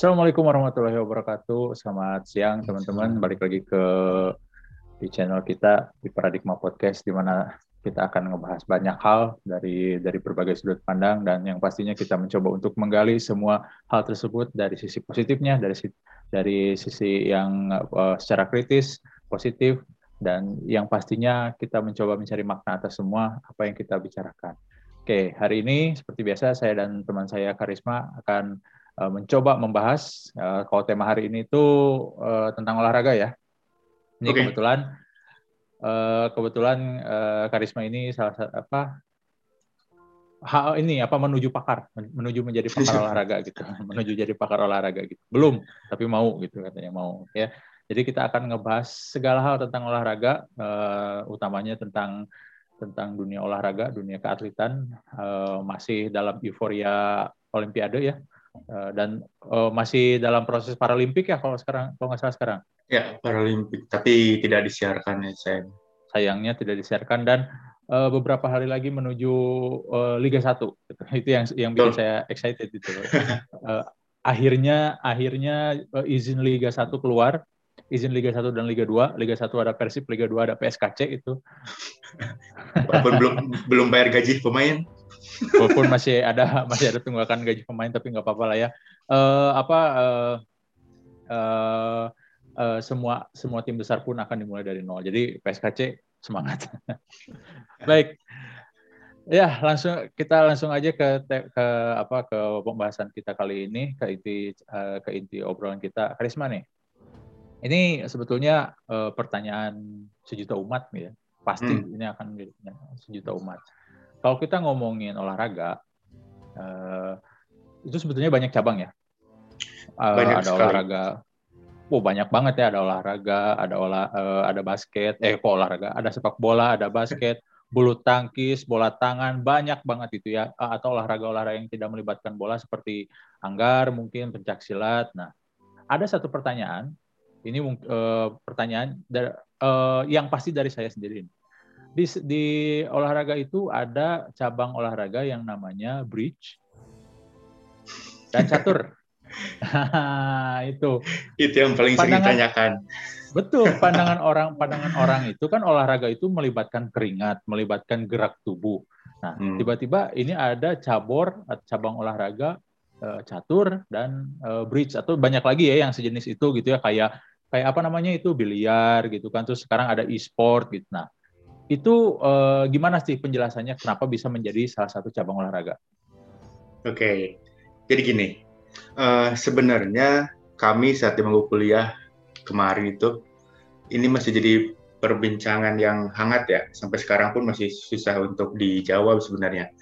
Assalamualaikum warahmatullahi wabarakatuh. Selamat siang teman-teman. Balik lagi ke di channel kita di Paradigma Podcast di mana kita akan ngebahas banyak hal dari dari berbagai sudut pandang dan yang pastinya kita mencoba untuk menggali semua hal tersebut dari sisi positifnya, dari dari sisi yang uh, secara kritis, positif dan yang pastinya kita mencoba mencari makna atas semua apa yang kita bicarakan. Oke, hari ini seperti biasa saya dan teman saya Karisma akan uh, mencoba membahas uh, kalau tema hari ini itu uh, tentang olahraga ya. Ini okay. kebetulan uh, kebetulan uh, Karisma ini salah satu apa hal ini apa menuju pakar, menuju menjadi pakar olahraga gitu, menuju jadi pakar olahraga gitu. Belum, tapi mau gitu katanya mau ya. Jadi kita akan ngebahas segala hal tentang olahraga, uh, utamanya tentang tentang dunia olahraga, dunia keatletan, uh, masih dalam euforia Olimpiade ya, dan uh, masih dalam proses Paralimpik ya kalau sekarang kalau nggak salah sekarang. Ya Paralimpik, tapi tidak disiarkan ya saya. Sayangnya tidak disiarkan dan uh, beberapa hari lagi menuju uh, Liga 1. Gitu. Itu yang yang bikin saya excited itu. uh, akhirnya akhirnya uh, izin Liga 1 keluar izin Liga 1 dan Liga 2. Liga 1 ada Persib, Liga 2 ada PSKC itu. Walaupun belum belum bayar gaji pemain. Walaupun masih ada masih ada tunggakan gaji pemain tapi nggak apa-apa lah ya. Uh, apa uh, uh, uh, semua semua tim besar pun akan dimulai dari nol. Jadi PSKC semangat. Baik. Ya, langsung kita langsung aja ke ke apa ke pembahasan kita kali ini ke inti uh, ke inti obrolan kita. Karisma nih. Ini sebetulnya uh, pertanyaan sejuta umat ya. Pasti hmm. ini akan sejuta umat. Kalau kita ngomongin olahraga, uh, itu sebetulnya banyak cabang ya. Uh, banyak ada sekali. olahraga, oh banyak banget ya. Ada olahraga, ada olah, uh, ada basket, eh kok olahraga, ada sepak bola, ada basket, bulu tangkis, bola tangan, banyak banget itu ya. Atau olahraga-olahraga yang tidak melibatkan bola seperti anggar, mungkin pencak silat. Nah, ada satu pertanyaan ini uh, pertanyaan uh, yang pasti dari saya sendiri. Di, di olahraga itu ada cabang olahraga yang namanya bridge dan catur. itu. Itu yang paling pandangan, sering ditanyakan. Betul, pandangan orang pandangan orang itu kan olahraga itu melibatkan keringat, melibatkan gerak tubuh. Nah, hmm. tiba-tiba ini ada cabur cabang olahraga uh, catur dan uh, bridge atau banyak lagi ya yang sejenis itu gitu ya kayak kayak apa namanya itu biliar gitu kan terus sekarang ada e-sport gitu nah itu eh, gimana sih penjelasannya? Kenapa bisa menjadi salah satu cabang olahraga? Oke jadi gini. Uh, sebenarnya kami saat di kuliah kemarin itu ini masih jadi perbincangan yang hangat ya. Sampai sekarang pun masih susah untuk dijawab sebenarnya.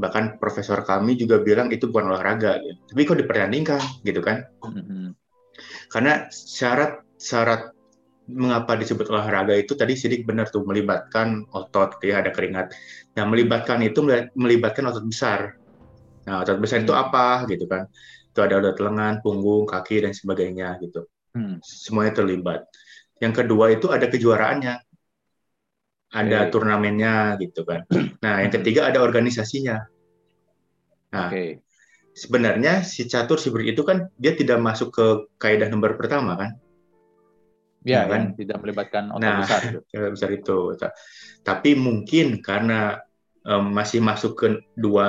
Bahkan profesor kami juga bilang itu bukan olahraga gitu. tapi kok dipertandingkan gitu kan? Mm-hmm. karena syarat syarat mengapa disebut olahraga itu tadi sidik benar tuh melibatkan otot ya ada keringat. Nah melibatkan itu melibatkan otot besar. Nah otot besar itu apa gitu kan? Itu ada otot lengan, punggung, kaki dan sebagainya gitu. Hmm. Semuanya terlibat. Yang kedua itu ada kejuaraannya, ada okay. turnamennya gitu kan. Nah yang ketiga ada organisasinya. Nah okay. sebenarnya si catur si itu kan dia tidak masuk ke kaidah nomor pertama kan? Ya, ya kan tidak melibatkan otot nah, besar itu. besar itu. Tapi mungkin karena um, masih masuk ke dua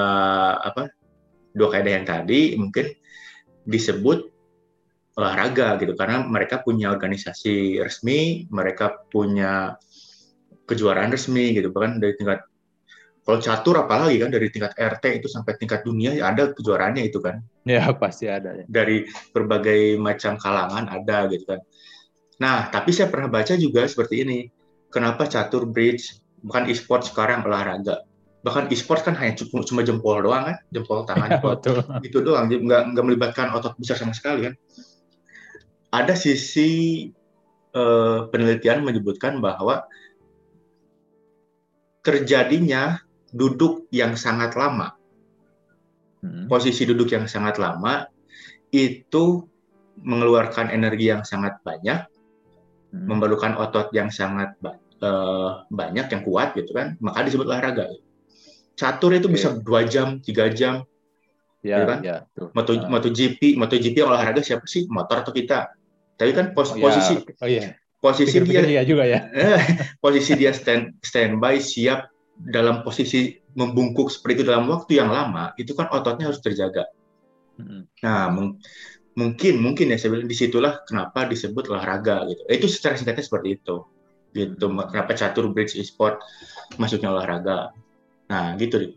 apa dua kaidah yang tadi mungkin disebut olahraga gitu karena mereka punya organisasi resmi, mereka punya kejuaraan resmi gitu bahkan dari tingkat kalau catur apalagi kan dari tingkat RT itu sampai tingkat dunia ya ada kejuaraannya itu kan. Ya pasti ada. Ya. Dari berbagai macam kalangan ada gitu kan. Nah, tapi saya pernah baca juga seperti ini. Kenapa catur bridge bukan e-sport sekarang olahraga? Bahkan e-sport kan hanya cuma, cuma jempol doang kan, jempol tangan, ya, betul. itu doang, nggak, nggak melibatkan otot besar sama sekali kan. Ada sisi uh, penelitian menyebutkan bahwa terjadinya duduk yang sangat lama, hmm. posisi duduk yang sangat lama itu mengeluarkan energi yang sangat banyak hmm. memerlukan otot yang sangat uh, banyak yang kuat gitu kan maka disebut olahraga catur itu okay. bisa dua jam tiga jam Ya, ya kan? Ya, tuh. Moto, uh. MotoGP, MotoGP olahraga siapa sih? Motor atau kita? Tapi kan pos, oh, ya. posisi oh, iya. posisi Pikir dia iya juga ya. posisi dia stand standby siap dalam posisi membungkuk seperti itu dalam waktu yang lama, itu kan ototnya harus terjaga. Hmm. Nah, mungkin mungkin ya saya bilang di situlah kenapa disebut olahraga gitu. Itu secara singkatnya seperti itu. Gitu. Kenapa catur bridge e-sport masuknya olahraga. Nah, gitu.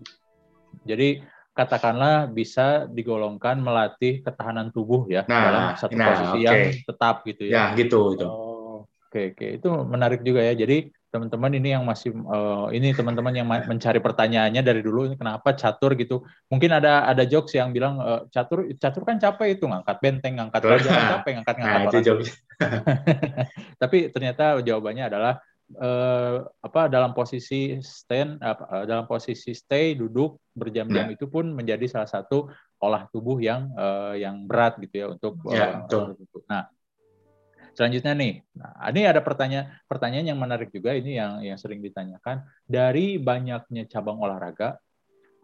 Jadi katakanlah bisa digolongkan melatih ketahanan tubuh ya nah, dalam satu nah, posisi okay. yang tetap gitu ya. Ya, gitu itu. Oh, oke oke itu menarik juga ya. Jadi teman-teman ini yang masih uh, ini teman-teman yang mencari pertanyaannya dari dulu ini kenapa catur gitu. Mungkin ada ada jokes yang bilang uh, catur catur kan capek itu ngangkat benteng, ngangkat baja kan capek, ngangkat ngangkat nah, orang. Tapi ternyata jawabannya adalah eh, apa dalam posisi stand apa, eh, dalam posisi stay duduk berjam-jam nah. itu pun menjadi salah satu olah tubuh yang eh, yang berat gitu ya untuk ya, uh, nah selanjutnya nih nah ini ada pertanyaan pertanyaan yang menarik juga ini yang yang sering ditanyakan dari banyaknya cabang olahraga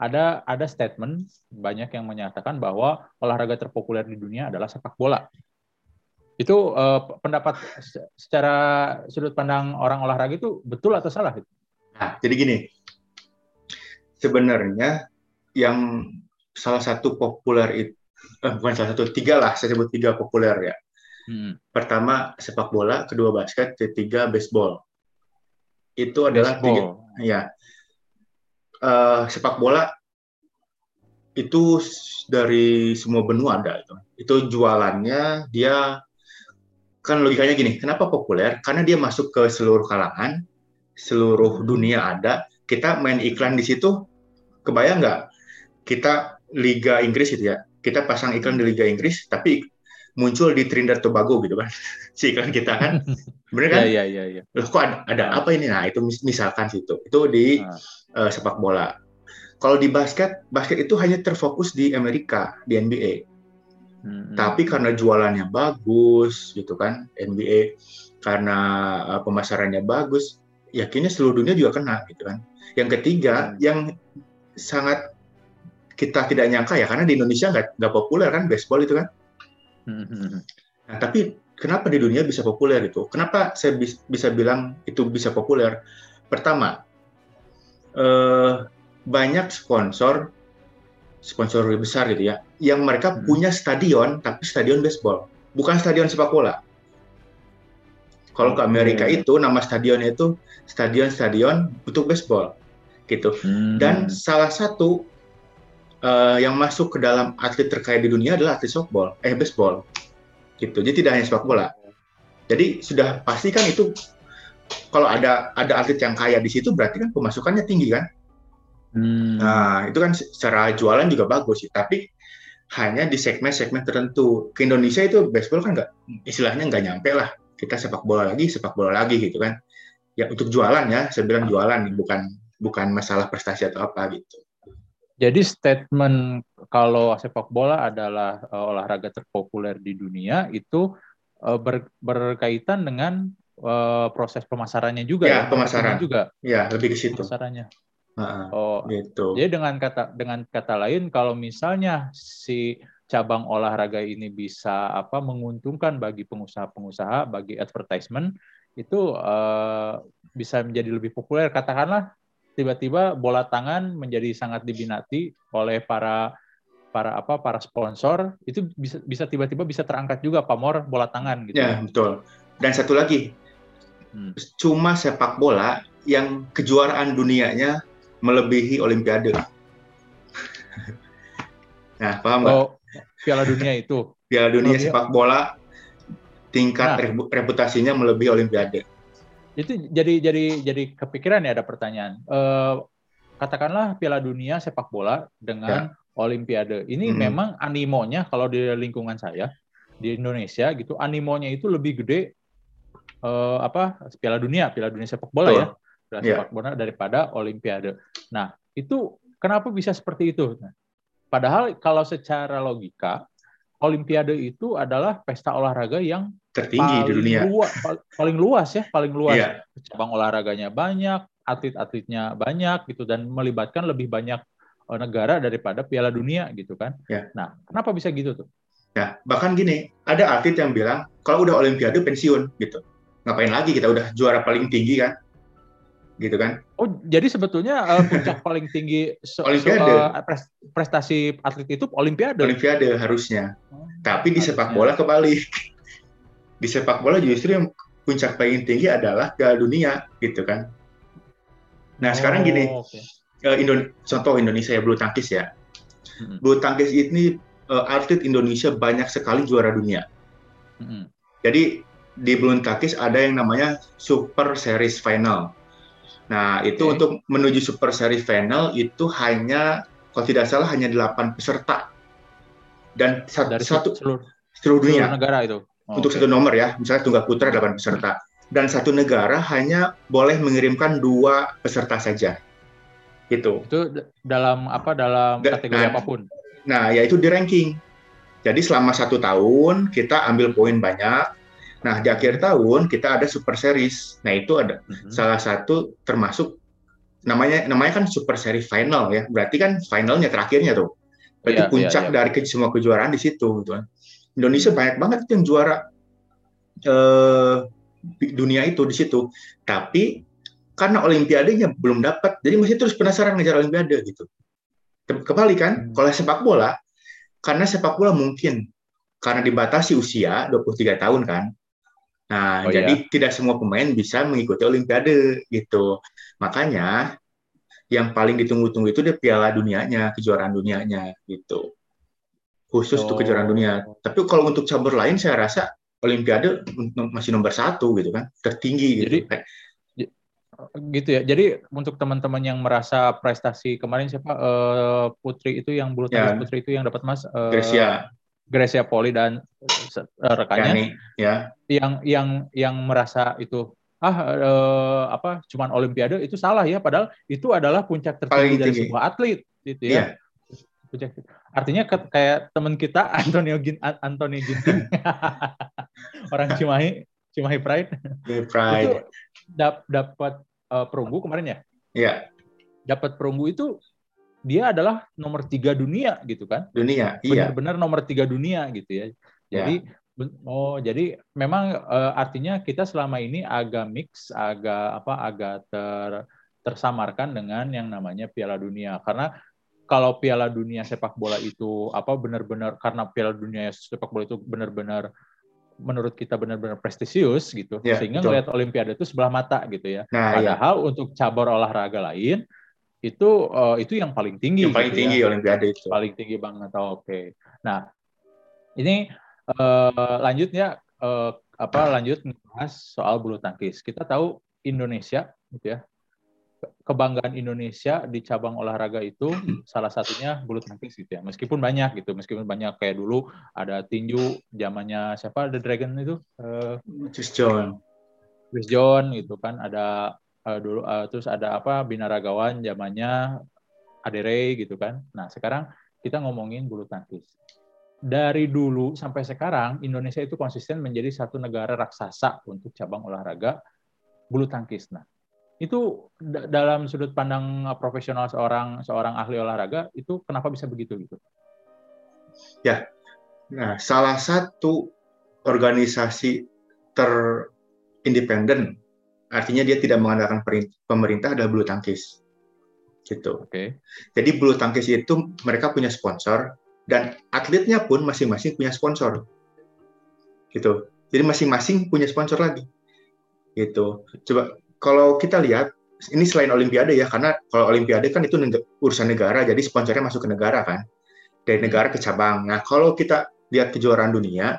ada ada statement banyak yang menyatakan bahwa olahraga terpopuler di dunia adalah sepak bola itu uh, pendapat secara sudut pandang orang olahraga itu betul atau salah? Nah, jadi gini, sebenarnya yang salah satu populer itu, eh, bukan salah satu, tiga lah, saya sebut tiga populer ya. Hmm. Pertama sepak bola, kedua basket, ketiga baseball. Itu adalah baseball. tiga, ya. Uh, sepak bola itu dari semua benua ada itu. Itu jualannya dia kan logikanya gini, kenapa populer? Karena dia masuk ke seluruh kalangan, seluruh dunia ada. Kita main iklan di situ, kebayang nggak? Kita Liga Inggris gitu ya, kita pasang iklan di Liga Inggris, tapi muncul di Trinidad Tobago gitu kan, si iklan kita kan, bener kan? Iya iya iya. Loh kok ada, ada apa ini? Nah itu misalkan situ, itu di uh, sepak bola. Kalau di basket, basket itu hanya terfokus di Amerika, di NBA Hmm. Tapi karena jualannya bagus gitu kan NBA karena uh, pemasarannya bagus, yakinnya seluruh dunia juga kena gitu kan. Yang ketiga hmm. yang sangat kita tidak nyangka ya karena di Indonesia nggak nggak populer kan baseball itu kan. Hmm. Nah, tapi kenapa di dunia bisa populer itu? Kenapa saya bis, bisa bilang itu bisa populer? Pertama, eh, banyak sponsor sponsor lebih besar gitu ya, yang mereka hmm. punya stadion tapi stadion baseball, bukan stadion sepak bola. Kalau ke Amerika hmm. itu nama stadionnya itu stadion-stadion untuk baseball, gitu. Hmm. Dan salah satu uh, yang masuk ke dalam atlet terkaya di dunia adalah atlet softball, eh baseball, gitu. Jadi tidak hanya sepak bola. Jadi sudah pasti kan itu kalau ada ada atlet yang kaya di situ berarti kan pemasukannya tinggi kan Hmm. Nah, itu kan secara jualan juga bagus sih, tapi hanya di segmen-segmen tertentu. Ke Indonesia itu baseball kan nggak, istilahnya nggak nyampe lah. Kita sepak bola lagi, sepak bola lagi gitu kan. Ya untuk jualan ya, saya bilang jualan, bukan bukan masalah prestasi atau apa gitu. Jadi statement kalau sepak bola adalah uh, olahraga terpopuler di dunia itu uh, ber, berkaitan dengan uh, proses pemasarannya juga ya, ya pemasaran juga. Ya, lebih ke situ. Pemasarannya oh, gitu. Jadi dengan kata dengan kata lain, kalau misalnya si cabang olahraga ini bisa apa menguntungkan bagi pengusaha-pengusaha, bagi advertisement itu uh, bisa menjadi lebih populer. Katakanlah tiba-tiba bola tangan menjadi sangat diminati oleh para para apa para sponsor itu bisa bisa tiba-tiba bisa terangkat juga pamor bola tangan gitu. Ya betul. Dan satu lagi, hmm. cuma sepak bola yang kejuaraan dunianya melebihi Olimpiade. nah, paham nggak? Oh, Piala Dunia itu. Piala Dunia Lebih... sepak bola tingkat nah, reputasinya melebihi Olimpiade. Itu jadi jadi jadi kepikiran ya ada pertanyaan. Uh, katakanlah Piala Dunia sepak bola dengan ya. Olimpiade. Ini hmm. memang animonya kalau di lingkungan saya di Indonesia gitu, animonya itu lebih gede uh, apa Piala Dunia, Piala Dunia sepak bola Betul. ya dan yeah. sepak bola daripada Olimpiade. Nah, itu kenapa bisa seperti itu? Nah, padahal kalau secara logika, Olimpiade itu adalah pesta olahraga yang tertinggi di dunia. Luas, paling luas ya, paling luas. Yeah. Cabang olahraganya banyak, atlet-atletnya banyak gitu dan melibatkan lebih banyak negara daripada Piala Dunia gitu kan. Ya. Nah, kenapa bisa gitu tuh? Ya, bahkan gini, ada atlet yang bilang kalau udah Olimpiade pensiun gitu. Ngapain lagi kita udah juara paling tinggi kan? Gitu kan? Oh, jadi sebetulnya uh, puncak paling tinggi so, Olimpiade. So, uh, prestasi atlet itu Olimpiade. Olimpiade harusnya. Oh, Tapi di sepak bola kebalik. Di sepak bola justru yang puncak paling tinggi adalah Piala Dunia gitu kan. Nah, oh, sekarang gini. Okay. Uh, Indo contoh Indonesia ya bulu tangkis ya. Hmm. Bulu tangkis ini uh, atlet Indonesia banyak sekali juara dunia. Mm-hmm. Jadi di bulu tangkis ada yang namanya Super Series Final. Nah itu okay. untuk menuju Super Series Final itu hanya kalau tidak salah hanya 8 peserta dan satu, Dari satu seluruh, seluruh dunia seluruh negara itu. Oh, untuk okay. satu nomor ya, misalnya tunggal putra 8 peserta dan satu negara hanya boleh mengirimkan dua peserta saja. Itu. Itu dalam apa dalam kategori nah, apa pun. Nah, yaitu di ranking. Jadi selama satu tahun kita ambil poin banyak. Nah, di akhir tahun kita ada super series. Nah, itu ada mm-hmm. salah satu termasuk namanya namanya kan super series final ya. Berarti kan finalnya terakhirnya tuh. Berarti yeah, puncak yeah, yeah. dari semua kejuaraan di situ gitu kan. Indonesia banyak banget yang juara eh, dunia itu di situ. Tapi karena olimpiadenya belum dapat, jadi masih terus penasaran ngejar olimpiade gitu. Kembali kan, hmm. kalau sepak bola, karena sepak bola mungkin karena dibatasi usia 23 tahun kan. Nah, oh, jadi iya? tidak semua pemain bisa mengikuti olimpiade gitu. Makanya yang paling ditunggu-tunggu itu dia piala dunianya, kejuaraan dunianya gitu. Khusus oh. untuk kejuaraan dunia. Tapi kalau untuk cabur lain saya rasa olimpiade masih nomor satu gitu kan, tertinggi gitu. Jadi gitu ya. Jadi untuk teman-teman yang merasa prestasi kemarin siapa uh, Putri itu yang bulu tangkis ya. Putri itu yang dapat emas uh, Grecia Poli dan uh, rekannya ya. yang yang yang merasa itu ah uh, apa cuman olimpiade itu salah ya padahal itu adalah puncak tertinggi dari sebuah atlet gitu ya. Yeah. Puncak. Artinya ke, kayak teman kita Antonio Gin Antonio Ginting orang Cimahi Cimahi Pride. Pride. itu dap, dapat uh, perunggu kemarin ya? Iya. Dapat perunggu itu dia adalah nomor tiga dunia gitu kan? Dunia, iya. Benar-benar nomor tiga dunia gitu ya. Jadi ya. Oh, jadi memang uh, artinya kita selama ini agak mix, agak apa, agak ter, tersamarkan dengan yang namanya Piala Dunia. Karena kalau Piala Dunia sepak bola itu apa benar-benar karena Piala Dunia sepak bola itu benar-benar menurut kita benar-benar prestisius gitu ya, sehingga ngelihat olimpiade itu sebelah mata gitu ya nah, iya. padahal ya. untuk cabur olahraga lain itu uh, itu yang paling tinggi yang paling gitu ya. tinggi ya. olimpiade itu paling tinggi banget oh, oke okay. nah ini uh, lanjut ya uh, apa lanjut membahas soal bulu tangkis kita tahu Indonesia gitu ya kebanggaan Indonesia di cabang olahraga itu salah satunya bulu tangkis gitu ya. Meskipun banyak gitu, meskipun banyak kayak dulu ada tinju zamannya siapa The Dragon itu? Uh, Chris John. Chris John gitu kan ada uh, dulu uh, terus ada apa binaragawan zamannya Adere gitu kan. Nah, sekarang kita ngomongin bulu tangkis. Dari dulu sampai sekarang Indonesia itu konsisten menjadi satu negara raksasa untuk cabang olahraga bulu tangkis. Nah, itu dalam sudut pandang profesional seorang seorang ahli olahraga itu kenapa bisa begitu gitu? Ya, nah salah satu organisasi terindependen artinya dia tidak mengandalkan pemerintah adalah bulu tangkis gitu. Oke. Okay. Jadi bulu tangkis itu mereka punya sponsor dan atletnya pun masing-masing punya sponsor gitu. Jadi masing-masing punya sponsor lagi gitu. Coba kalau kita lihat ini selain Olimpiade ya, karena kalau Olimpiade kan itu neg urusan negara, jadi sponsornya masuk ke negara kan, dari hmm. negara ke cabang. Nah, kalau kita lihat kejuaraan dunia,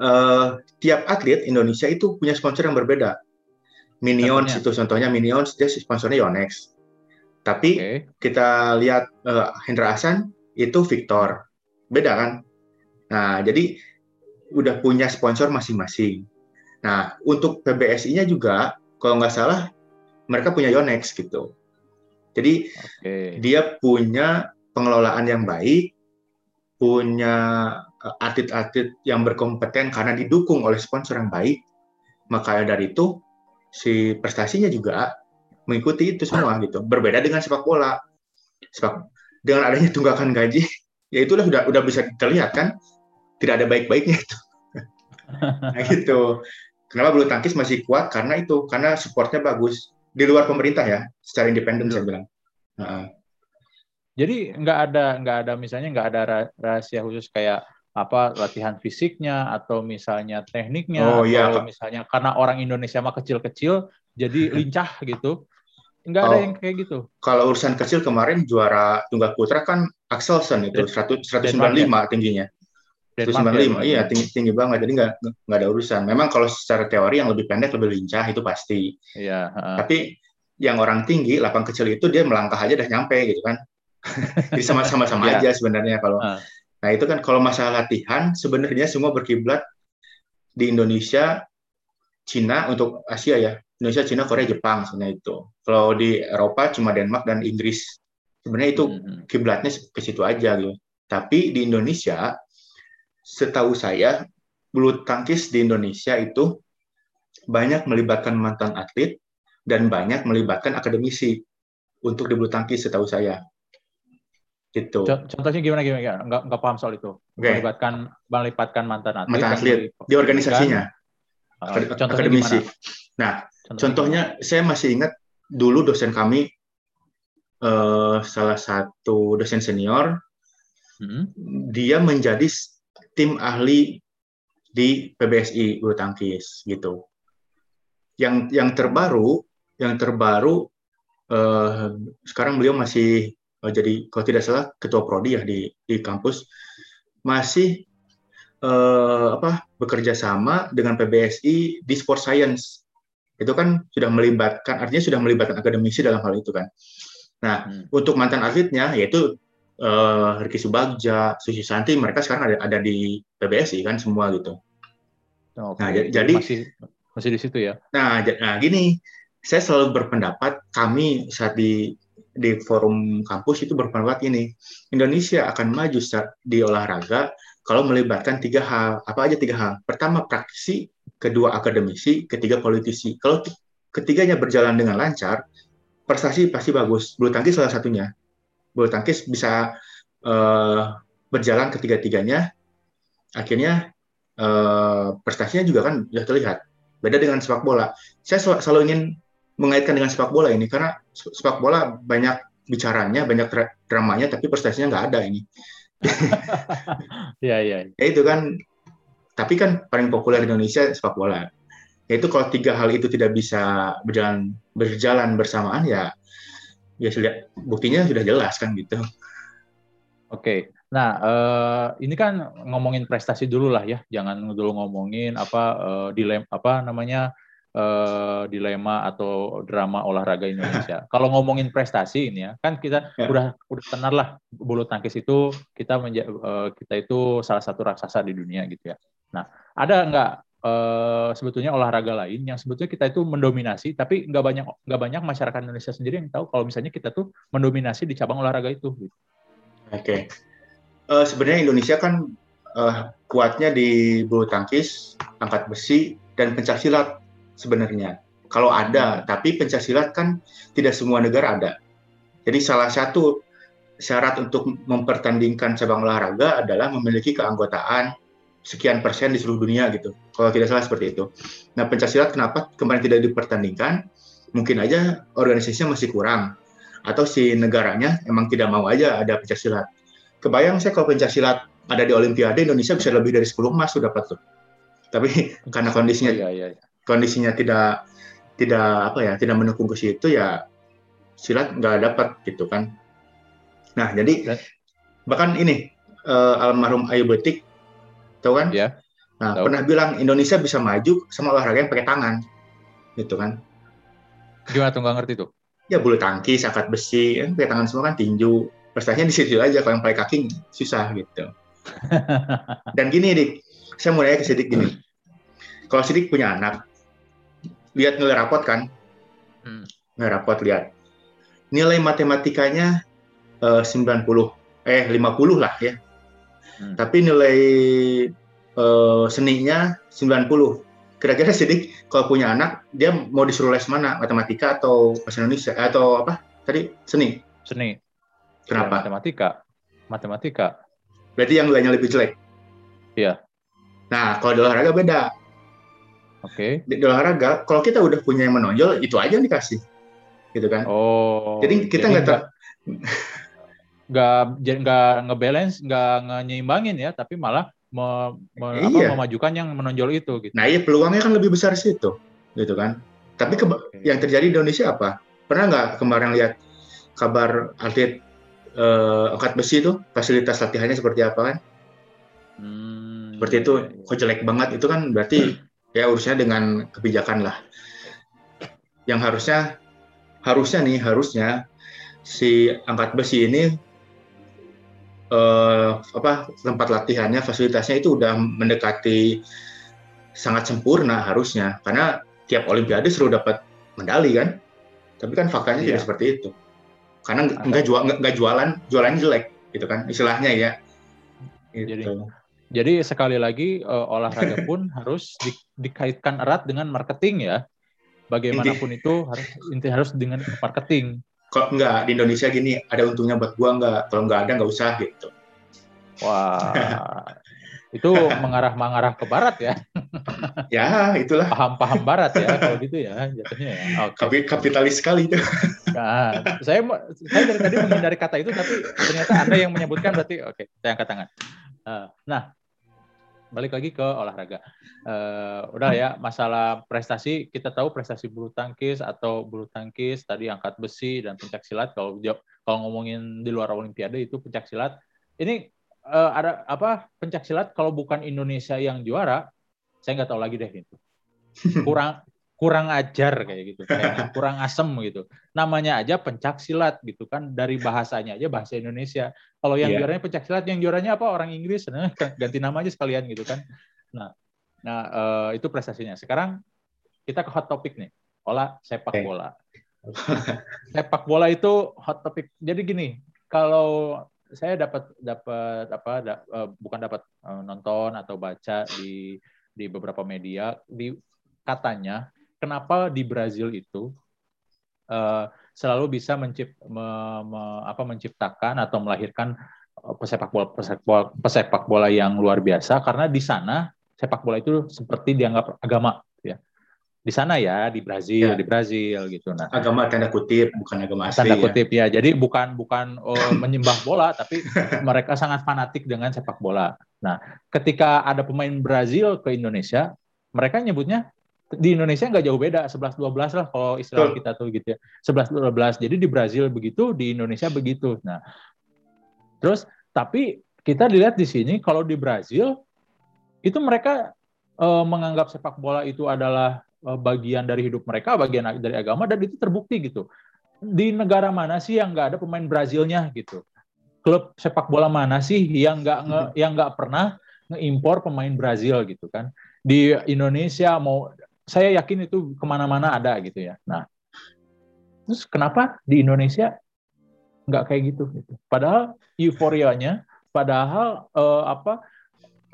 uh, tiap atlet Indonesia itu punya sponsor yang berbeda. Minions Contohnya. itu contohnya Minions dia sponsornya Yonex. Tapi okay. kita lihat uh, Hendra Hasan itu Victor, beda kan? Nah, jadi udah punya sponsor masing-masing. Nah, untuk PBSI-nya juga, kalau nggak salah, mereka punya Yonex gitu. Jadi okay. dia punya pengelolaan yang baik, punya atlet-atlet yang berkompeten karena didukung oleh sponsor yang baik. Makanya dari itu si prestasinya juga mengikuti itu semua gitu. Berbeda dengan sepak bola. Sebab dengan adanya tunggakan gaji, ya itu udah udah bisa terlihat kan tidak ada baik-baiknya itu. nah gitu. Kenapa bulu tangkis masih kuat? Karena itu, karena supportnya bagus di luar pemerintah ya, secara independen saya bilang. Nah. Jadi nggak ada nggak ada misalnya nggak ada rahasia khusus kayak apa latihan fisiknya atau misalnya tekniknya oh, iya. atau misalnya karena orang Indonesia mah kecil-kecil jadi lincah gitu. Enggak ada oh, yang kayak gitu. Kalau urusan kecil kemarin juara tunggal putra kan Axelsen itu 100, 195 ya? tingginya. 195, ya, iya tinggi tinggi banget. Jadi nggak nggak ada urusan. Memang kalau secara teori yang lebih pendek lebih lincah itu pasti. Iya. Uh. Tapi yang orang tinggi, lapang kecil itu dia melangkah aja udah nyampe gitu kan. Jadi sama-sama sama yeah. aja sebenarnya kalau. Uh. Nah itu kan kalau masalah latihan sebenarnya semua berkiblat di Indonesia, Cina untuk Asia ya. Indonesia, Cina, Korea, Jepang sebenarnya itu. Kalau di Eropa cuma Denmark dan Inggris. Sebenarnya itu hmm. kiblatnya ke situ aja gitu. Tapi di Indonesia, setahu saya bulu tangkis di Indonesia itu banyak melibatkan mantan atlet dan banyak melibatkan akademisi untuk di bulu tangkis setahu saya gitu. Contohnya gimana gimana? Nggak, nggak paham soal itu. Okay. Melibatkan melibatkan mantan atlet. Mantan atlet di organisasinya. Uh, akademisi. Gimana? Nah, contohnya, contohnya saya masih ingat dulu dosen kami uh, salah satu dosen senior hmm. dia menjadi tim ahli di PBSI bulu tangkis gitu. Yang yang terbaru yang terbaru uh, sekarang beliau masih uh, jadi kalau tidak salah ketua prodi ya di di kampus. Masih uh, apa bekerja sama dengan PBSI di sport science. Itu kan sudah melibatkan artinya sudah melibatkan akademisi dalam hal itu kan. Nah hmm. untuk mantan atletnya yaitu uh, Ricky Subagja Susi Santi mereka sekarang ada ada di PBSI kan semua gitu. Okay. nah jadi masih masih di situ ya? Nah, nah gini. Saya selalu berpendapat kami saat di di forum kampus itu berpendapat ini. Indonesia akan maju di olahraga kalau melibatkan tiga hal. Apa aja tiga hal? Pertama praktisi kedua akademisi ketiga politisi. Kalau ketiganya berjalan dengan lancar prestasi pasti bagus. Bulu tangkis salah satunya. Bulu tangkis bisa uh, berjalan ketiga-tiganya. Akhirnya uh, prestasinya juga kan sudah terlihat. Beda dengan sepak bola. Saya selalu ingin mengaitkan dengan sepak bola ini karena sepak bola banyak bicaranya, banyak dramanya, tapi prestasinya nggak ada ini. Iya iya. Ya itu kan, tapi kan paling populer di Indonesia sepak bola. Yaitu kalau tiga hal itu tidak bisa berjalan berjalan bersamaan ya, ya sudah buktinya sudah jelas kan gitu. Oke, nah uh, ini kan ngomongin prestasi dulu lah ya, jangan dulu ngomongin apa uh, dilem apa namanya uh, dilema atau drama olahraga Indonesia. Kalau ngomongin prestasi ini ya, kan kita ya. udah udah kenal lah bulu tangkis itu kita menja, uh, kita itu salah satu raksasa di dunia gitu ya. Nah, ada nggak uh, sebetulnya olahraga lain yang sebetulnya kita itu mendominasi, tapi nggak banyak nggak banyak masyarakat Indonesia sendiri yang tahu kalau misalnya kita tuh mendominasi di cabang olahraga itu. Gitu. Oke, okay. uh, sebenarnya Indonesia kan uh, kuatnya di bulu tangkis, angkat besi, dan pencaksilat sebenarnya. Kalau ada, tapi pencaksilat kan tidak semua negara ada. Jadi salah satu syarat untuk mempertandingkan cabang olahraga adalah memiliki keanggotaan sekian persen di seluruh dunia gitu. Kalau tidak salah seperti itu. Nah pencaksilat kenapa kemarin tidak dipertandingkan? Mungkin aja organisasinya masih kurang atau si negaranya emang tidak mau aja ada pencaksilat. Kebayang saya kalau pencaksilat ada di Olimpiade Indonesia bisa lebih dari 10 emas sudah dapat tuh. Tapi karena kondisinya iya, iya, iya kondisinya tidak tidak apa ya tidak mendukung ke situ ya silat nggak dapat gitu kan. Nah jadi bahkan ini uh, almarhum Ayu Betik tahu kan? Ya, nah tahu. pernah bilang Indonesia bisa maju sama olahraga yang pakai tangan gitu kan. Gimana tuh nggak ngerti tuh? Ya bulu tangkis angkat besi kan pakai tangan semua kan tinju. Prestasinya di situ aja kalau yang pakai kaki susah gitu. Dan gini dik saya mulai ke Sidik gini. Kalau Sidik punya anak lihat nilai rapot kan hmm. nilai rapot lihat nilai matematikanya uh, 90 eh 50 lah ya hmm. tapi nilai uh, seninya 90 kira-kira sidik kalau punya anak dia mau disuruh les mana matematika atau bahasa Indonesia atau apa tadi seni seni Kenapa? Ya, matematika. Matematika. Berarti yang lainnya lebih jelek. Iya. Nah, kalau di olahraga beda. Oke. Di, di olahraga, kalau kita udah punya yang menonjol, itu aja yang dikasih. Gitu kan? Oh. Jadi kita nggak ter... nggak nggak ngebalance, nggak nyeimbangin ya, tapi malah me, me, apa, Iya. memajukan yang menonjol itu gitu. Nah, iya peluangnya kan lebih besar situ. Gitu kan? Tapi Oke. yang terjadi di Indonesia apa? Pernah nggak kemarin lihat kabar atlet eh, angkat besi itu fasilitas latihannya seperti apa kan? Hmm, Seperti itu, iya, iya. kok jelek banget itu kan berarti ya urusannya dengan kebijakan lah. Yang harusnya harusnya nih harusnya si angkat besi ini eh, apa tempat latihannya fasilitasnya itu udah mendekati sangat sempurna harusnya karena tiap olimpiade selalu dapat medali kan tapi kan faktanya Iya. tidak seperti itu karena nggak- jual nggak jualan jualannya jelek gitu kan istilahnya ya gitu. Jadi sekali lagi eh, olahraga pun harus di- dikaitkan erat dengan marketing ya. Bagaimanapun itu harus inti harus dengan marketing. kok nggak di Indonesia gini ada untungnya buat gua nggak kalau nggak ada nggak usah gitu Wah, itu mengarah-mengarah ke barat ya, ya itulah paham-paham barat ya kalau gitu ya jatuhnya ya. Oke. Kapi- kapitalis sekali itu Nah, saya saya dari tadi menghindari kata itu tapi ternyata Anda yang menyebutkan berarti oke, saya angkat tangan. Eh, Nah, balik lagi ke olahraga. Eh, udah ya, masalah prestasi kita tahu prestasi bulu tangkis atau bulu tangkis tadi angkat besi dan pencak silat kalau kalau ngomongin di luar olimpiade itu pencak silat. Ini eh, ada apa pencak silat kalau bukan Indonesia yang juara, saya nggak tahu lagi deh itu. Kurang kurang ajar kayak gitu, kayaknya kurang asem gitu namanya aja pencak silat gitu kan dari bahasanya aja bahasa Indonesia. Kalau yang Iya. juaranya pencak silat, yang juaranya apa orang Inggris, nah, ganti nama aja sekalian gitu kan. Nah, nah eh, itu prestasinya. Sekarang kita ke hot topic nih, olah sepak Oke. bola. sepak bola itu hot topic. Jadi gini, kalau saya dapat dapat apa da- eh, bukan dapat eh, nonton atau baca di di beberapa media di katanya kenapa di Brazil itu eh, selalu bisa mencipt, me- me- apa, menciptakan atau melahirkan eh, pesepak bola pesepak bola, pesepak bola yang luar biasa karena di sana sepak bola itu seperti dianggap agama ya di sana ya di Brazil Ya. di Brazil gitu nah agama tanda kutip bukan agama asli tanda ya. kutip ya. Jadi bukan bukan oh, menyembah bola, tapi mereka sangat fanatik dengan sepak bola. Nah, ketika ada pemain Brazil ke Indonesia, mereka nyebutnya di Indonesia nggak jauh beda, 11-12 lah kalau istilah Betul. kita tuh gitu ya. 11-12. Jadi di Brazil begitu, di Indonesia begitu. Nah, terus tapi kita dilihat di sini kalau di Brazil itu mereka eh, menganggap sepak bola itu adalah eh, bagian dari hidup mereka, bagian dari agama dan itu terbukti gitu. Di negara mana sih yang nggak ada pemain Brazilnya gitu? Klub sepak bola mana sih yang nggak nge- yang nggak pernah ngeimpor pemain Brazil gitu kan? Di Indonesia mau saya yakin itu ke mana-mana ada gitu ya. Nah, terus kenapa di Indonesia nggak kayak gitu? gitu? Padahal euforianya, padahal eh, apa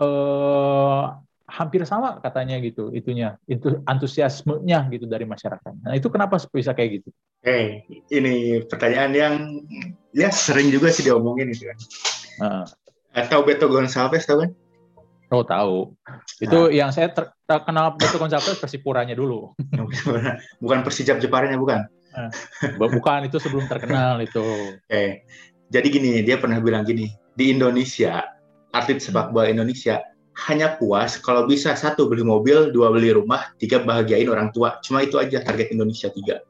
eh, hampir sama katanya gitu itunya itu antusiasmenya gitu dari masyarakat. Nah itu kenapa bisa kayak gitu? Eh, ini pertanyaan yang ya sering juga sih diomongin itu kan. Nah, Atau Beto Gonçalves tahu kan? oh tahu. Itu yang saya ter- terkenal Beto Gonçalves Persipuranya dulu. bukan Persijap Jeparnya bukan. Bukan itu sebelum terkenal itu. Eh, jadi gini, dia pernah bilang gini, di Indonesia, atlet sepak bola Indonesia hanya puas kalau bisa satu beli mobil, dua beli rumah, tiga bahagiain orang tua. Cuma itu aja target Indonesia tiga.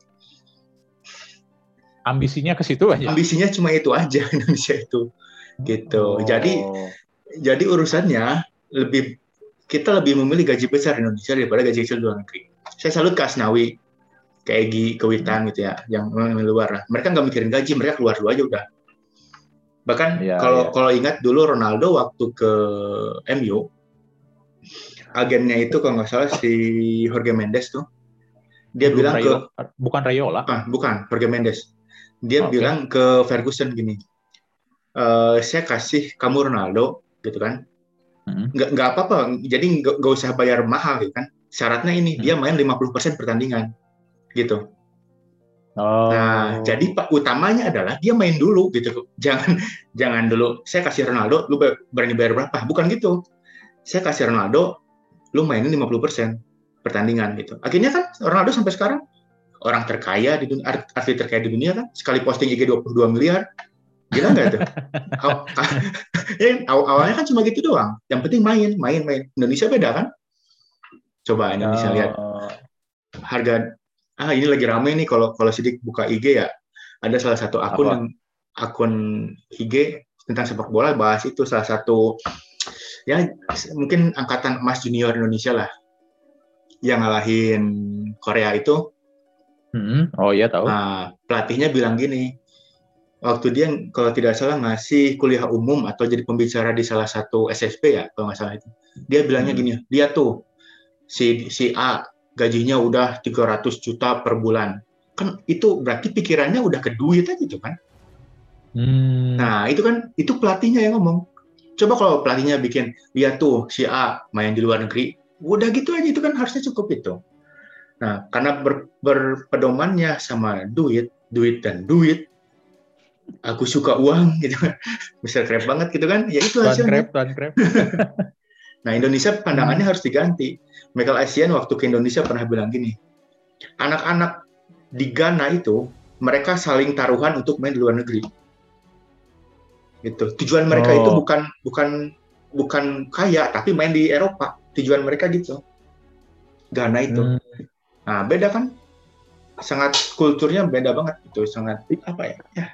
Ambisinya ke situ aja. Ambisinya cuma itu aja Indonesia itu. Gitu. Oh. Jadi jadi urusannya lebih kita lebih memilih gaji besar di Indonesia daripada gaji kecil di luar negeri. Saya salut ke Asnawi, ke Egi, ke Witan gitu ya, yang memang luar. Mereka nggak mikirin gaji, mereka keluar dulu aja udah. Bahkan Iya, kalau iya. kalau ingat dulu Ronaldo waktu ke MU, agennya itu kalau nggak salah si Jorge Mendes tuh, dia Belum bilang ke Rayola- bukan Rayola. Ah, bukan, Jorge Mendes. Dia Oke. bilang ke Ferguson gini, "Eh, saya kasih kamu Ronaldo, gitu kan? Hmm. Nggak, nggak apa-apa, jadi nggak, nggak usah bayar mahal, gitu kan? Syaratnya ini, Hmm. dia main 50% pertandingan, gitu. Oh. Nah, jadi pak utamanya adalah dia main dulu gitu. Jangan jangan dulu saya kasih Ronaldo, lu berani bayar berapa? Bukan gitu. Saya kasih Ronaldo, lu mainin 50% pertandingan gitu. Akhirnya kan Ronaldo sampai sekarang orang terkaya di dunia, atlet terkaya di dunia kan, sekali posting IG 22 miliar. Gila nggak tuh? ya, awalnya kan cuma gitu doang. Yang penting main, main, main. Indonesia beda kan? Coba Indonesia oh. lihat harga ah ini lagi rame nih kalau kalau sidik buka IG ya ada salah satu akun Apa? yang akun IG tentang sepak bola bahas itu salah satu ya mungkin angkatan emas junior Indonesia lah yang ngalahin Korea itu. Hmm, oh iya tahu. Nah, pelatihnya bilang gini, waktu dia kalau tidak salah ngasih kuliah umum atau jadi pembicara di salah satu SSP ya kalau nggak salah itu, dia bilangnya hmm. gini, dia tuh si si A gajinya udah 300 juta per bulan. Kan itu berarti pikirannya udah ke duit aja gitu kan. Hmm. Nah, itu kan itu pelatihnya yang ngomong. Coba kalau pelatihnya bikin lihat tuh si A main di luar negeri, udah gitu aja itu kan harusnya cukup itu. Nah, karena ber, berpedomannya sama duit, duit dan duit, aku suka uang gitu kan. Bisa krep banget gitu kan. Ya itu hasilnya. Tuan krep, tuan krep. nah, Indonesia pandangannya hmm. harus diganti. Michael Essien waktu ke Indonesia pernah bilang gini, anak-anak di Ghana itu mereka saling taruhan untuk main di luar negeri. Gitu. Tujuan mereka oh. itu bukan bukan bukan kaya tapi main di Eropa. Tujuan mereka gitu. Ghana itu. Hmm. Nah, beda kan? Sangat kulturnya beda banget itu, sangat apa ya? Ya,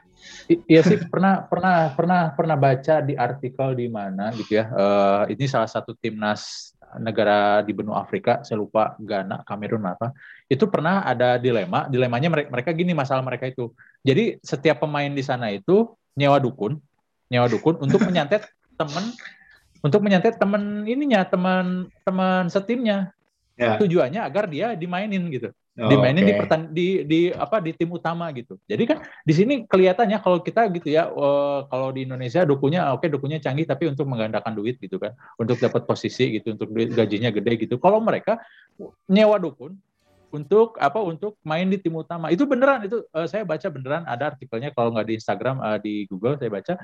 Iya sih pernah pernah pernah pernah baca di artikel di mana gitu ya. Uh, ini salah satu timnas negara di benua Afrika, saya lupa Ghana, Kamerun apa, itu pernah ada dilema, dilemanya mereka, mereka gini masalah mereka itu. Jadi setiap pemain di sana itu nyewa dukun, nyewa dukun untuk menyantet teman untuk menyantet teman ininya, teman teman setimnya. Ya. Tujuannya agar dia dimainin gitu. Oh, dimainin okay. di, pertan di di apa di tim utama gitu. Jadi kan di sini kelihatannya kalau kita gitu ya uh, kalau di Indonesia dukunya oke okay, dukunya canggih tapi untuk menggandakan duit gitu kan. Untuk dapat posisi gitu untuk duit gajinya gede gitu. Kalau mereka nyewa dukun untuk apa untuk main di tim utama itu beneran itu uh, saya baca beneran ada artikelnya kalau nggak di Instagram uh, di Google saya baca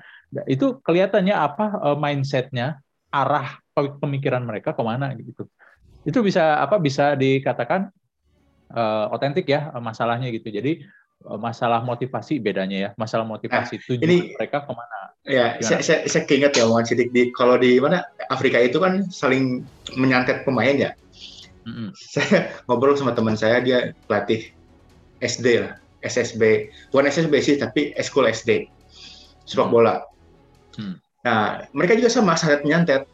itu kelihatannya apa uh, mindsetnya arah pemikiran mereka ke mana gitu itu bisa apa bisa dikatakan otentik uh, ya masalahnya gitu. Jadi uh, masalah motivasi bedanya ya, masalah motivasi nah, tujuan ini, mereka ke mana? Ya, saya, saya, saya keinget ya Wan Sidik di kalau di mana Afrika itu kan saling menyantet pemain ya. Mm-hmm. Saya ngobrol sama teman saya dia pelatih SD lah, SSB, bukan SSB sih tapi school SD, sepak mm. bola. Mm. Nah, mereka juga sama sangat menyantet,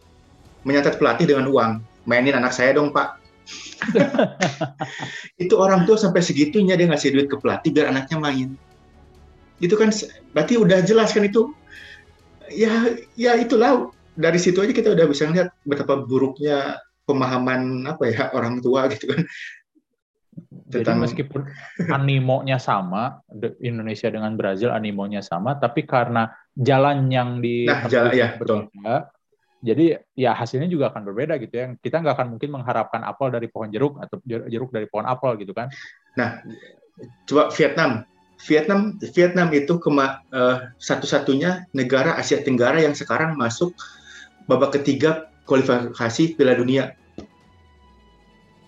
menyantet pelatih dengan uang. Mainin anak saya dong Pak, itu orang tua sampai segitunya dia ngasih duit ke pelatih biar anaknya main. Itu kan berarti udah jelas kan itu. Ya ya itulah dari situ aja kita udah bisa lihat betapa buruknya pemahaman apa ya orang tua gitu kan. Tentang... Jadi meskipun animonya sama Indonesia dengan Brazil animonya sama tapi karena jalan yang di nah, jalan ya betul jadi ya hasilnya juga akan berbeda gitu ya. Kita nggak akan mungkin mengharapkan apel dari pohon jeruk atau jeruk dari pohon apel gitu kan. Nah, coba Vietnam. Vietnam Vietnam itu kema, uh, satu-satunya negara Asia Tenggara yang sekarang masuk babak ketiga kualifikasi Piala Dunia.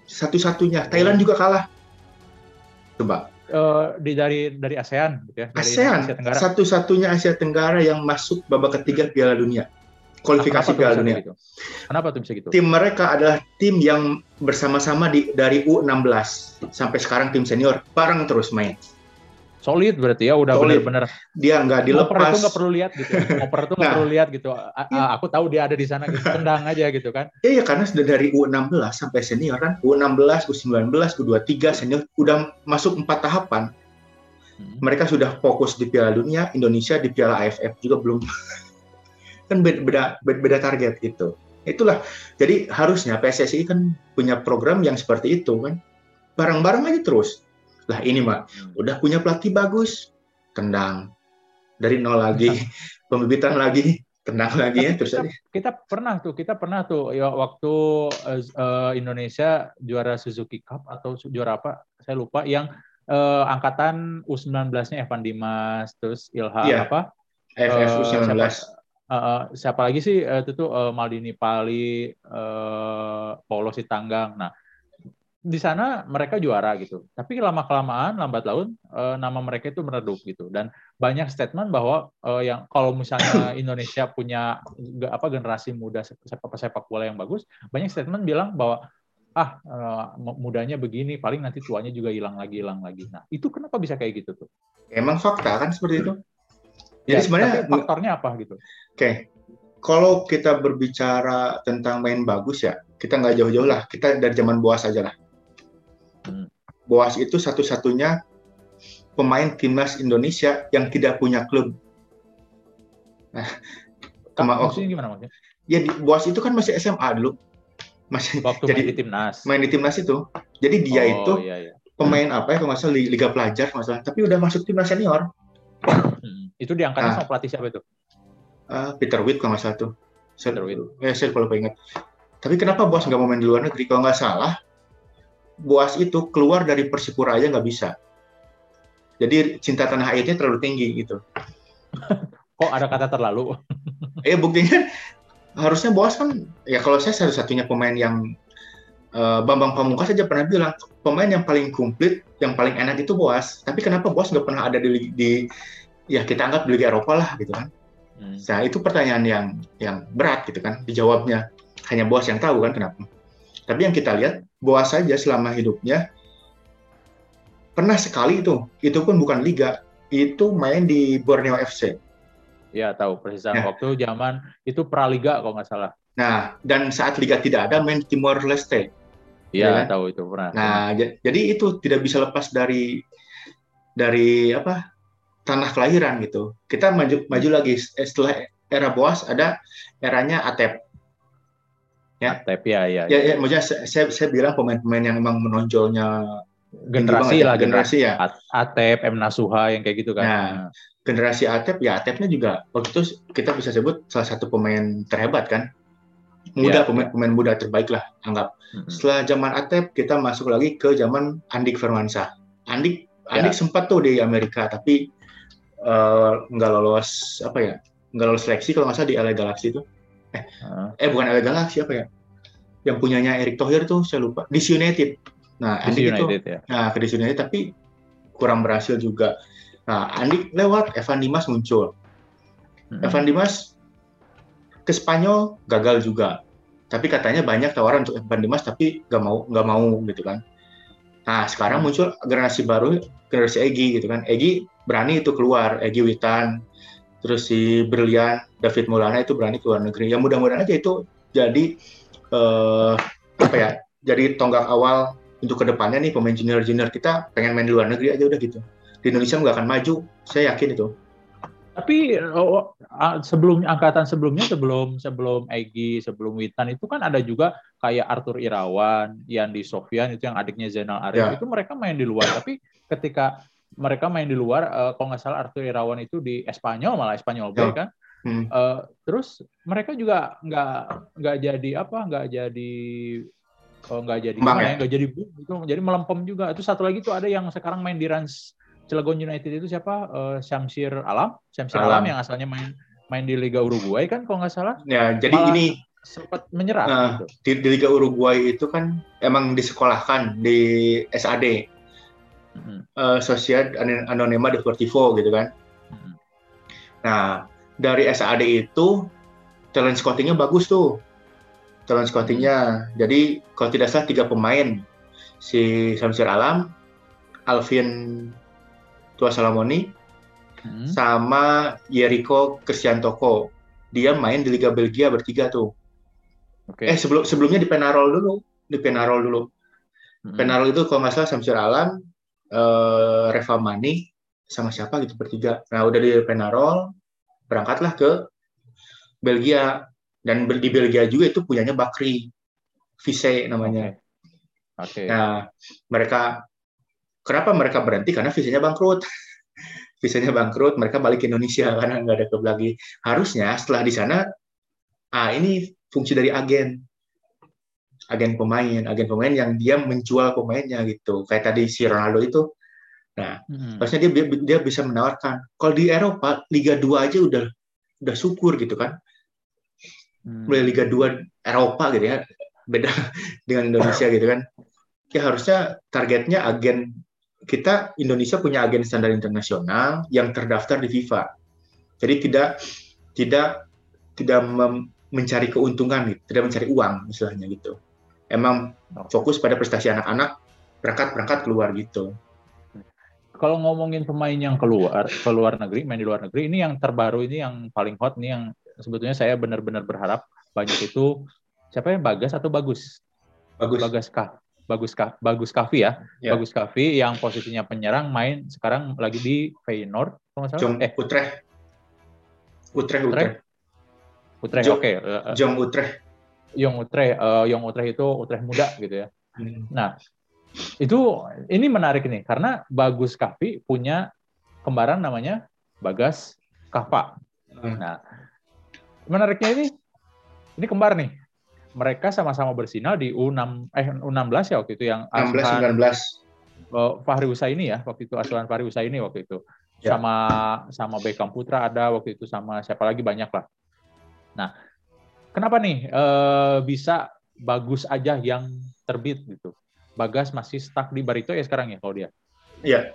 Satu-satunya. Thailand juga kalah. Coba. Uh, di dari dari ASEAN gitu ya. Dari ASEAN satu-satunya Asia Tenggara yang masuk babak ketiga Piala Dunia kualifikasi Piala Dunia. Gitu? Kenapa tuh bisa gitu? Tim mereka adalah tim yang bersama-sama di dari U16 sampai sekarang tim senior bareng terus main. Solid berarti ya udah benar-benar dia nggak dilepas. Oper itu nggak perlu lihat gitu. Oper itu nggak nah, perlu lihat gitu. A iya. Aku tahu dia ada di sana gitu. Tendang aja gitu kan. Iya, karena sudah dari U16 sampai senior kan. U16, U19, U23 senior udah masuk empat tahapan. Hmm. Mereka sudah fokus di Piala Dunia, Indonesia di Piala AFF juga belum kan beda beda, beda target gitu. Itulah. Jadi harusnya PSSI kan punya program yang seperti itu kan. Bareng-bareng aja terus. Lah ini mah hmm. udah punya pelatih bagus, tendang dari nol lagi, pembibitan lagi, tendang lagi ya terus kita, kita pernah tuh, kita pernah tuh ya waktu uh, Indonesia juara Suzuki Cup atau juara apa, saya lupa yang uh, angkatan U19-nya Evan Dimas, terus Ilham Iya. apa? Eh, U19. siapa, eh, siapa lagi sih eh, itu tuh eh, Maldini Pali, eh, Paulo Sitanggang. Nah, di sana mereka juara gitu. Tapi lama kelamaan lambat laun eh, nama mereka itu meredup gitu. Dan banyak statement bahwa eh, yang kalau misalnya Indonesia punya apa generasi muda sepak sepak bola yang bagus, banyak statement bilang bahwa ah mudanya begini, paling nanti tuanya juga hilang lagi hilang lagi. Nah, itu kenapa bisa kayak gitu tuh? Emang fakta kan seperti itu. Jadi Ya, sebenarnya faktornya apa gitu? Oke, kalau kita berbicara tentang main bagus ya, kita nggak jauh-jauh lah. Kita dari zaman Boas aja lah. Hmm. Boas itu satu-satunya pemain timnas Indonesia yang tidak punya klub. Nah, kema- Maksudnya gimana maksudnya? ya di, Boas itu kan masih SMA dulu, masih Waktu jadi main di timnas. main di timnas itu. Jadi dia Oh, itu iya, iya. pemain apa ya kalau nggak salah Liga Pelajar kalau nggak salah, tapi udah masuk timnas senior. Hmm. Itu diangkatnya Ah. sama pelatih siapa itu? Ah, Peter Witt kalau nggak salah tuh. Saya, Peter Witt. eh, saya kalau ingat. Tapi kenapa Boas nggak mau main di luar negeri? Kalau nggak salah, Boas itu keluar dari Persipura aja nggak bisa. Jadi cinta tanah airnya terlalu tinggi gitu. Kok ada kata terlalu? Eh buktinya harusnya Boas kan ya kalau saya satu-satunya pemain yang eh, Bambang Pamungkas saja pernah bilang pemain yang paling komplit, yang paling enak itu Boas. Tapi kenapa Boas nggak pernah ada di, di ya kita anggap Liga Eropa lah gitu kan? Hmm. Nah, itu pertanyaan yang yang berat gitu kan dijawabnya. Hanya Boas yang tahu kan kenapa. Tapi yang kita lihat, Boas saja selama hidupnya pernah sekali itu, itu pun bukan liga, itu main di Borneo FC. Ya tahu persis Ya. waktu zaman itu praliga kalau nggak salah. Nah, dan saat liga tidak ada main Timor Leste. Iya Ya. tahu itu pernah. Nah, j- jadi itu tidak bisa lepas dari dari apa? Tanah kelahiran gitu. Kita maju maju lagi setelah era Boas ada eranya Atep. ya. Tapi ya ya, Ya, ya maksudnya saya, saya, saya bilang pemain-pemain yang memang menonjolnya generasi banget lah ya, generasi ya. At- Atep, M Nasuha yang kayak gitu kan. Nah. Generasi Atep ya Atepnya juga waktu itu kita bisa sebut salah satu pemain terhebat kan. Muda Ya, pemain pemain muda terbaik lah anggap. Hmm. Setelah zaman Atep kita masuk lagi ke zaman Andik Firmansyah. Andik Ya. Andik sempat tuh di Amerika tapi eh, nggak lolos apa ya? Nggak lolos seleksi kalau nggak salah di LA Galaxy itu. Heeh. Eh bukan LA Galaxy apa ya? Yang punyanya Erick Thohir tuh saya lupa. DC United. Nah, DC Andik itu ya. Nah, ke DC United tapi kurang berhasil juga. Nah, Andik lewat, Evan Dimas muncul. Hmm. Evan Dimas ke Spanyol gagal juga. Tapi katanya banyak tawaran untuk Evan Dimas tapi nggak mau nggak mau gitu kan. Nah, sekarang Hmm. muncul generasi baru, generasi Egi gitu kan. Egi berani itu keluar, Egi Witan, terus si Brilian, David Mulana itu berani keluar negeri. Ya mudah-mudahan aja itu jadi eh, apa ya? Jadi tonggak awal untuk ke depannya nih pemain junior-junior kita pengen main di luar negeri aja udah gitu. Di Indonesia nggak akan maju, saya yakin itu. Tapi oh, ah, sebelum angkatan sebelumnya sebelum sebelum Egi sebelum Witan itu kan ada juga kayak Arthur Irawan, Yandi Sofyan itu yang adiknya Zainal Arif Ya. itu mereka main di luar tapi ketika mereka main di luar eh, kalau nggak salah Arthur Irawan itu di Espanyol malah Espanyol B Ya. kan Hmm. Eh, terus mereka juga nggak nggak jadi apa nggak jadi oh, nggak jadi ya? ya, nggak jadi boom gitu jadi melempem juga itu satu lagi tuh ada yang sekarang main di Rans Cilegon United itu siapa Eh, Syamsir Alam Syamsir Alam. Alam. yang asalnya main main di Liga Uruguay kan kalau nggak salah Ya, jadi Malah- ini sempat menyerah Nah, gitu. di, di Liga Uruguay itu kan emang disekolahkan di SAD, Mm-mm. eh, Sociedad Anonima Deportivo gitu kan. Mm-mm. Nah, dari SAD itu talent scoutingnya bagus tuh. Talent scoutingnya. Jadi kalau tidak salah tiga pemain, si Samsir Alam, Alvin Tuasalamoni, Mm-mm. sama Yeriko Kristiantoko. Dia main di Liga Belgia bertiga tuh. Oke. Eh sebelum sebelumnya di Penarol dulu, di Penarol dulu. Mm-mm. Penarol itu kalau nggak salah Samsir Alam, eh, Reva Mani, sama siapa gitu bertiga. Nah udah di Penarol, berangkatlah ke Belgia dan di Belgia juga itu punyanya Bakri, Vise namanya. Oke. Nah mereka kenapa mereka berhenti karena visanya bangkrut. visanya bangkrut, mereka balik ke Indonesia karena nggak ada klub lagi. Harusnya setelah di sana, ah ini fungsi dari agen, agen pemain, agen pemain yang dia menjual pemainnya gitu. Kayak tadi si Ronaldo itu Nah, hmm. harusnya dia dia bisa menawarkan. Kalau di Eropa Liga 2 aja udah udah syukur gitu kan. Hmm. Mulai Liga 2 Eropa gitu ya. Beda dengan Indonesia gitu kan. Ya harusnya targetnya agen kita Indonesia punya agen standar internasional yang terdaftar di FIFA. Jadi tidak tidak tidak mencari keuntungan gitu, tidak mencari uang misalnya gitu. Emang fokus pada prestasi anak-anak berangkat-berangkat keluar gitu kalau ngomongin pemain yang keluar ke luar negeri, main di luar negeri, ini yang terbaru ini yang paling hot nih yang sebetulnya saya benar-benar berharap banyak itu siapa yang Bagas atau Bagus? Bagus. Bagas Kah. Bagus Kah, Bagus Kavi ya. ya. Bagus Kavi yang posisinya penyerang main sekarang lagi di Feyenoord kalau nggak salah. Jong eh Utrecht. Utrecht Utrecht. Utrecht, oke. Okay. Jong Utrecht. Yong Utrecht, uh, Yong Utrecht itu Utrecht muda gitu ya. Hmm. Nah, itu ini menarik nih karena Bagus Kavi punya kembaran namanya Bagas Kava. Hmm. Nah, menariknya ini ini kembar nih. Mereka sama-sama bersinar di U6 eh U16 ya waktu itu yang 16 19 uh, Fahri Usaini ya waktu itu asuhan Fahri Usaini waktu itu. Ya. Sama sama Beckham Putra ada waktu itu sama siapa lagi banyak lah. Nah, kenapa nih uh, bisa bagus aja yang terbit gitu? Bagas masih stuck di Barito ya sekarang ya kalau dia. Iya.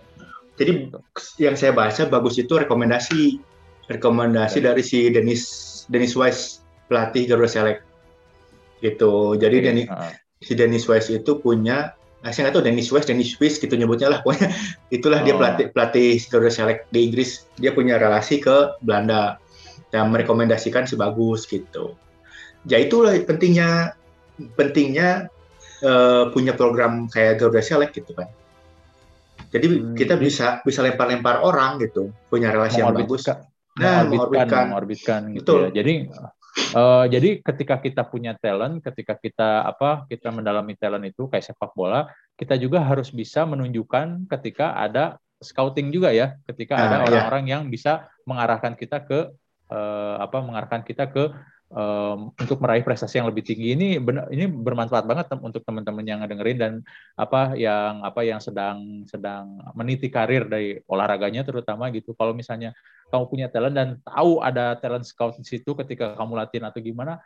Jadi yang saya baca bagus itu rekomendasi rekomendasi ya. dari si Dennis Dennis Wise pelatih Garuda Select. Gitu. Jadi okay. Dennis, uh. si Dennis Wise itu punya nah, saya nggak tahu Dennis Wise, Dennis Swiss gitu nyebutnya lah. Pokoknya itulah oh. dia pelatih pelatih Garuda Select di Inggris. Dia punya relasi ke Belanda dan merekomendasikan si bagus gitu. Ya itulah pentingnya pentingnya uh, punya program kayak Garuda Select gitu kan. Jadi hmm, kita bisa bisa lempar-lempar orang gitu, punya relasi yang bagus. Nah, mengorbitkan, mengorbitkan gitu Betul. ya. Jadi uh, jadi ketika kita punya talent, ketika kita apa kita mendalami talent itu kayak sepak bola, kita juga harus bisa menunjukkan ketika ada scouting juga ya, ketika nah, ada iya. orang-orang iya. yang bisa mengarahkan kita ke uh, apa mengarahkan kita ke um, untuk meraih prestasi yang lebih tinggi ini benar ini bermanfaat banget untuk teman-teman yang dengerin dan apa yang apa yang sedang sedang meniti karir dari olahraganya terutama gitu. Kalau misalnya kamu punya talent dan tahu ada talent scout di situ ketika kamu latihan atau gimana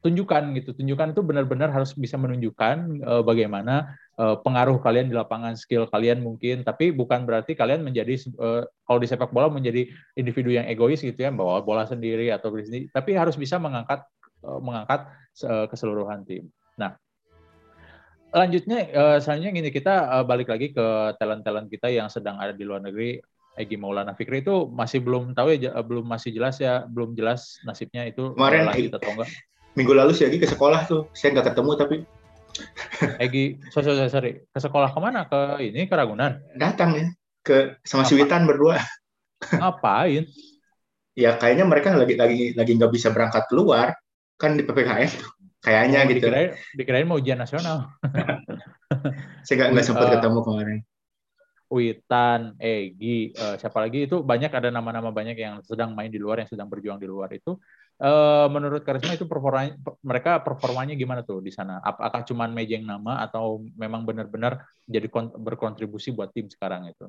tunjukkan gitu. Tunjukkan itu benar-benar harus bisa menunjukkan uh, bagaimana pengaruh kalian di lapangan skill kalian mungkin tapi bukan berarti kalian menjadi uh, kalau di sepak bola menjadi individu yang egois gitu ya bawa bola sendiri atau sendiri tapi harus bisa mengangkat uh, mengangkat uh, keseluruhan tim. Nah lanjutnya uh, selanjutnya gini kita uh, balik lagi ke talent-talent kita yang sedang ada di luar negeri. Egi Maulana Fikri itu masih belum tahu ya belum masih jelas ya belum jelas nasibnya itu kemarin lanjut atau enggak. minggu lalu sih lagi ke sekolah tuh saya nggak ketemu tapi Egi sorry, sorry, sorry. Ke sekolah ke mana? Ke ini ke Ragunan? Datang ya. Ke sama si Witan berdua. Ngapain? Ya kayaknya mereka lagi lagi lagi nggak bisa berangkat keluar. Kan di ppkm kayaknya oh, gitu. dikirain, dikirain mau ujian nasional. Saya nggak nggak sempat uh, ketemu kemarin. Witan, Egi, uh, siapa lagi? Itu banyak ada nama-nama banyak yang sedang main di luar yang sedang berjuang di luar itu uh, menurut Karisma itu performanya mereka performanya gimana tuh di sana? Apakah cuma mejeng nama atau memang benar-benar jadi berkontribusi buat tim sekarang itu?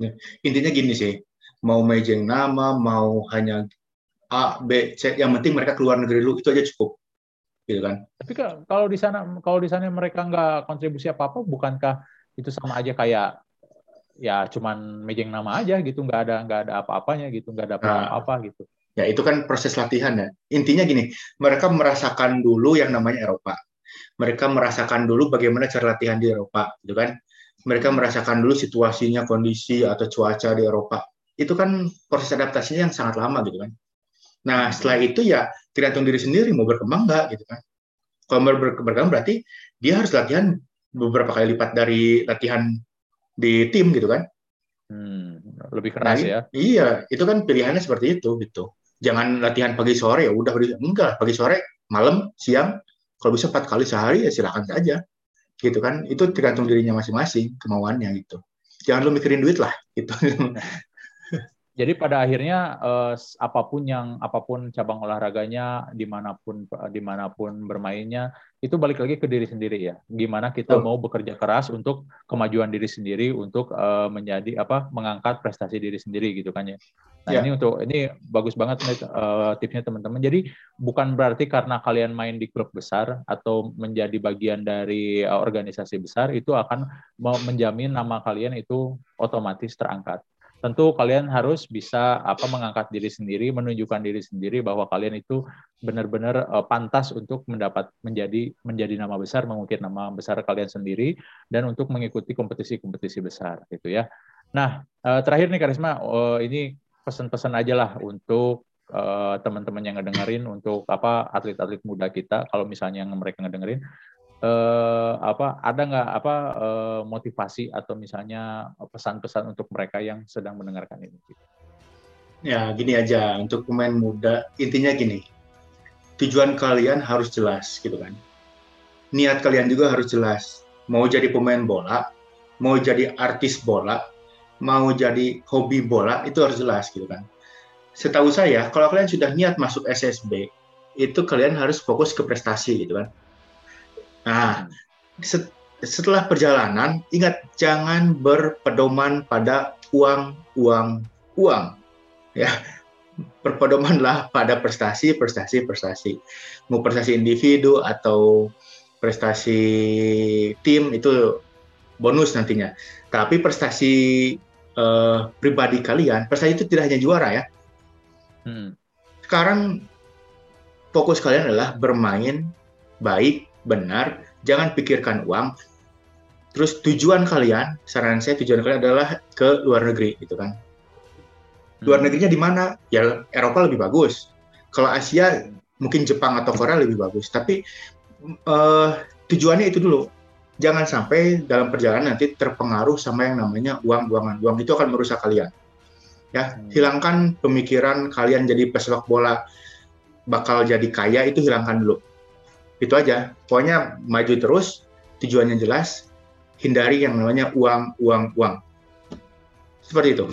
Ya, intinya gini sih, mau mejeng nama, mau hanya A, B, C, yang penting mereka keluar negeri dulu itu aja cukup, gitu kan? Tapi kalau di sana kalau di sana mereka nggak kontribusi apa apa, bukankah itu sama aja kayak ya cuman mejeng nama aja gitu, nggak ada nggak ada apa-apanya gitu, nggak ada apa-apa nah, gitu. Ya, itu kan proses latihan ya. Intinya gini, mereka merasakan dulu yang namanya Eropa. Mereka merasakan dulu bagaimana cara latihan di Eropa, gitu kan? Mereka merasakan dulu situasinya, kondisi atau cuaca di Eropa. Itu kan proses adaptasinya yang sangat lama, gitu kan? Nah, setelah itu ya tergantung diri sendiri mau berkembang nggak, gitu kan? Kalau berkembang berarti dia harus latihan beberapa kali lipat dari latihan di tim, gitu kan? Hmm, lebih keras nah, ya? Iya, itu kan pilihannya seperti itu, gitu jangan latihan pagi sore ya udah enggak pagi sore malam siang kalau bisa empat kali sehari ya silakan saja gitu kan itu tergantung dirinya masing-masing kemauannya gitu jangan lu mikirin duit lah gitu jadi pada akhirnya uh, apa pun yang apa pun cabang olahraganya di mana pun di mana pun bermainnya itu balik lagi ke diri sendiri ya. Gimana kita oh. mau bekerja keras untuk kemajuan diri sendiri untuk uh, menjadi apa mengangkat prestasi diri sendiri gitu kan ya. Nah yeah. ini untuk ini bagus banget nih uh, tipsnya teman-teman. Jadi bukan berarti karena kalian main di klub besar atau menjadi bagian dari uh, organisasi besar itu akan menjamin nama kalian itu otomatis terangkat tentu kalian harus bisa apa mengangkat diri sendiri, menunjukkan diri sendiri bahwa kalian itu benar-benar uh, pantas untuk mendapat menjadi menjadi nama besar, mengukir nama besar kalian sendiri dan untuk mengikuti kompetisi-kompetisi besar gitu ya. Nah, terakhir nih Karisma, uh, ini pesan-pesan aja lah untuk teman-teman yang ngedengerin untuk apa atlet-atlet muda kita kalau misalnya yang mereka ngedengerin eh, apa ada nggak apa eh, motivasi atau misalnya pesan-pesan untuk mereka yang sedang mendengarkan ini? Ya gini aja untuk pemain muda intinya gini tujuan kalian harus jelas gitu kan niat kalian juga harus jelas mau jadi pemain bola mau jadi artis bola mau jadi hobi bola itu harus jelas gitu kan setahu saya kalau kalian sudah niat masuk SSB itu kalian harus fokus ke prestasi gitu kan Nah, set, setelah perjalanan, ingat jangan berpedoman pada uang, uang, uang. Ya, berpedomanlah pada prestasi, prestasi, prestasi. Mau prestasi individu atau prestasi tim itu bonus nantinya. Tapi prestasi uh, pribadi kalian, prestasi itu tidak hanya juara ya. Hmm. Sekarang fokus kalian adalah bermain baik benar, jangan pikirkan uang. Terus tujuan kalian, saran saya tujuan kalian adalah ke luar negeri, gitu kan. Luar hmm. negerinya di mana? Ya Eropa lebih bagus. Kalau Asia mungkin Jepang atau Korea lebih bagus. Tapi uh, tujuannya itu dulu. Jangan sampai dalam perjalanan nanti terpengaruh sama yang namanya uang-uangan. Uang itu akan merusak kalian. Ya, hmm. hilangkan pemikiran kalian jadi pesepak bola bakal jadi kaya itu hilangkan dulu. Itu aja. Pokoknya maju terus tujuannya jelas hindari yang namanya uang uang uang. Seperti itu.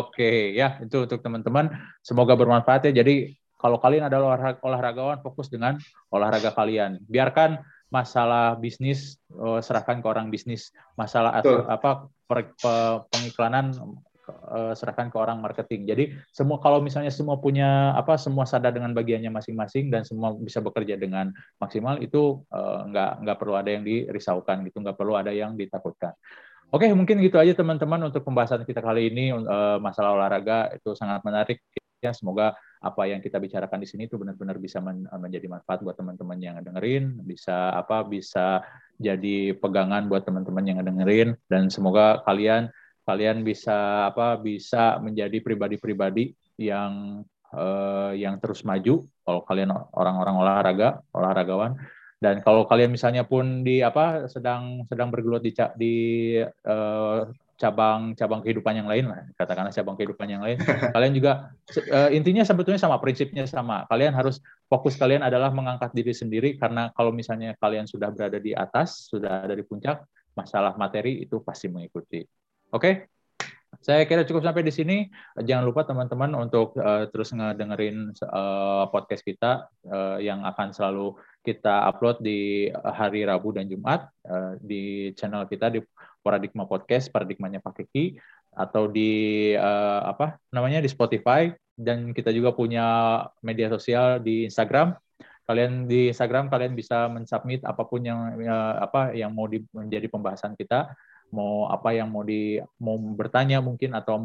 Oke ya itu untuk teman-teman. Semoga bermanfaat ya. Jadi kalau kalian adalah olahragawan fokus dengan olahraga kalian. Biarkan masalah bisnis oh, serahkan ke orang bisnis masalah atau apa per, pengiklanan uh, serahkan ke orang marketing. Jadi semua kalau misalnya semua punya apa semua sadar dengan bagiannya masing-masing dan semua bisa bekerja dengan maksimal itu uh, nggak nggak perlu ada yang dirisaukan gitu, nggak perlu ada yang ditakutkan. Oke, mungkin gitu aja teman-teman untuk pembahasan kita kali ini uh, masalah olahraga itu sangat menarik ya. Semoga apa yang kita bicarakan di sini itu benar-benar bisa men menjadi manfaat buat teman-teman yang dengerin, bisa apa bisa jadi pegangan buat teman-teman yang dengerin dan semoga kalian kalian bisa apa bisa menjadi pribadi-pribadi yang uh, yang terus maju kalau kalian orang-orang olahraga olahragawan dan kalau kalian misalnya pun di apa sedang sedang bergelut di di uh, cabang cabang kehidupan yang lain lah katakanlah cabang kehidupan yang lain. Kalian juga uh, intinya sebetulnya sama prinsipnya sama. Kalian harus fokus kalian adalah mengangkat diri sendiri karena kalau misalnya kalian sudah berada di atas sudah ada di puncak masalah materi itu pasti mengikuti. Oke, saya kira cukup sampai di sini. Jangan lupa teman-teman untuk uh, terus ngedengerin uh, podcast kita uh, yang akan selalu kita upload di hari Rabu dan Jumat uh, di channel kita di Paradigma Podcast, Paradigmanya Pak Kiki, atau di uh, apa namanya di Spotify dan kita juga punya media sosial di Instagram. Kalian di Instagram kalian bisa mensubmit apa pun yang uh, apa yang mau di, menjadi pembahasan kita mau apa yang mau di mau bertanya mungkin atau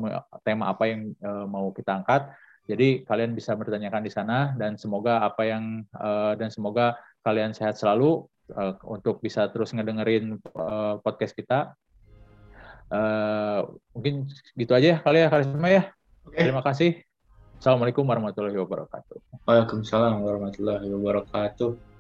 tema apa yang uh, mau kita angkat. Jadi kalian bisa bertanyakan di sana dan semoga apa yang uh, dan semoga kalian sehat selalu uh, untuk bisa terus ngedengerin uh, podcast kita. Uh, mungkin gitu aja ya kali ya Karisma ya. Okay. Terima kasih. Assalamualaikum warahmatullahi wabarakatuh. Waalaikumsalam warahmatullahi wabarakatuh.